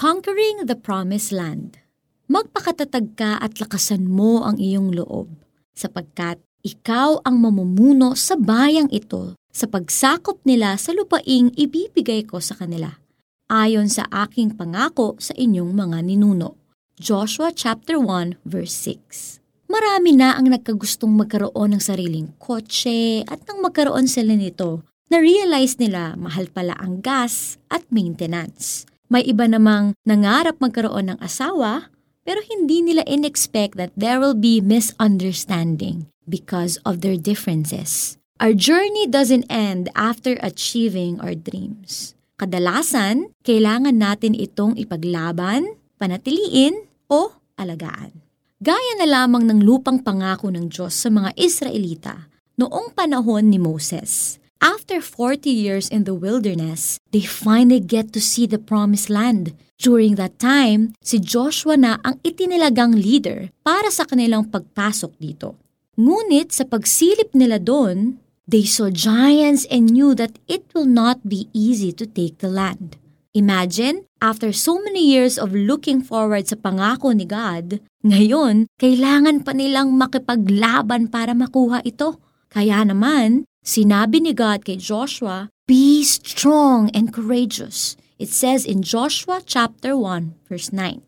Conquering the Promised Land. Magpakatatag ka at lakasan mo ang iyong loob, sapagkat ikaw ang mamumuno sa bayang ito sa pagsakop nila sa lupaing ibibigay ko sa kanila, ayon sa aking pangako sa inyong mga ninuno. Joshua chapter 1 verse 6. Marami na ang nagkagustong magkaroon ng sariling kotse at nang magkaroon sila nito, na-realize nila mahal pala ang gas at maintenance. May iba namang nangarap magkaroon ng asawa pero hindi nila in-expect that there will be misunderstanding because of their differences. Our journey doesn't end after achieving our dreams. Kadalasan, kailangan natin itong ipaglaban, panatiliin, o alagaan. Gaya na lamang ng lupang pangako ng Diyos sa mga Israelita noong panahon ni Moses. After 40 years in the wilderness, they finally get to see the promised land. During that time, si Joshua na ang itinilagang leader para sa kanilang pagpasok dito. Ngunit sa pagsilip nila doon, they saw giants and knew that it will not be easy to take the land. Imagine, after so many years of looking forward sa pangako ni God, ngayon, kailangan pa nilang makipaglaban para makuha ito. Kaya naman, sinabi ni God kay Joshua, Be strong and courageous. It says in Joshua chapter 1 verse 9.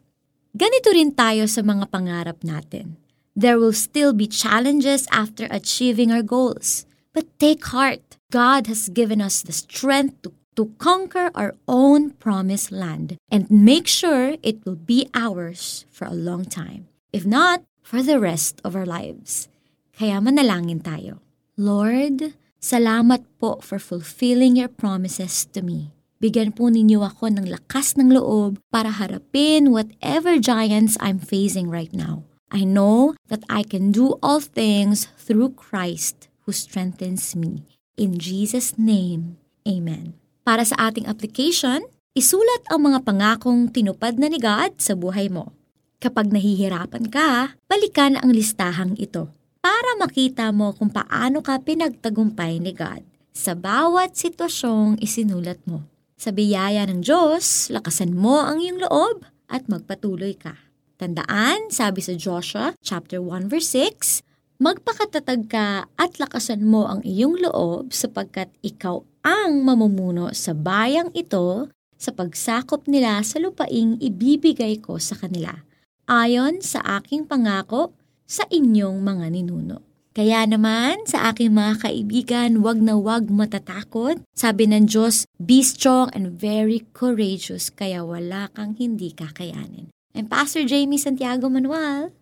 Ganito rin tayo sa mga pangarap natin. There will still be challenges after achieving our goals. But take heart. God has given us the strength to to conquer our own promised land and make sure it will be ours for a long time. If not, for the rest of our lives. Kaya manalangin tayo. Lord, salamat po for fulfilling your promises to me. Bigyan po ninyo ako ng lakas ng loob para harapin whatever giants I'm facing right now. I know that I can do all things through Christ who strengthens me. In Jesus' name, Amen. Para sa ating application, isulat ang mga pangakong tinupad na ni God sa buhay mo. Kapag nahihirapan ka, balikan ang listahang ito para makita mo kung paano ka pinagtagumpay ni God sa bawat sitwasyong isinulat mo. Sa biyaya ng Diyos, lakasan mo ang iyong loob at magpatuloy ka. Tandaan, sabi sa Joshua chapter 1 verse 6, Magpakatatag ka at lakasan mo ang iyong loob sapagkat ikaw ang mamumuno sa bayang ito sa pagsakop nila sa lupaing ibibigay ko sa kanila, ayon sa aking pangako sa inyong mga ninuno. Kaya naman, sa aking mga kaibigan, wag na wag matatakot. Sabi ng Diyos, be strong and very courageous, kaya wala kang hindi kakayanin. I'm Pastor Jamie Santiago Manuel.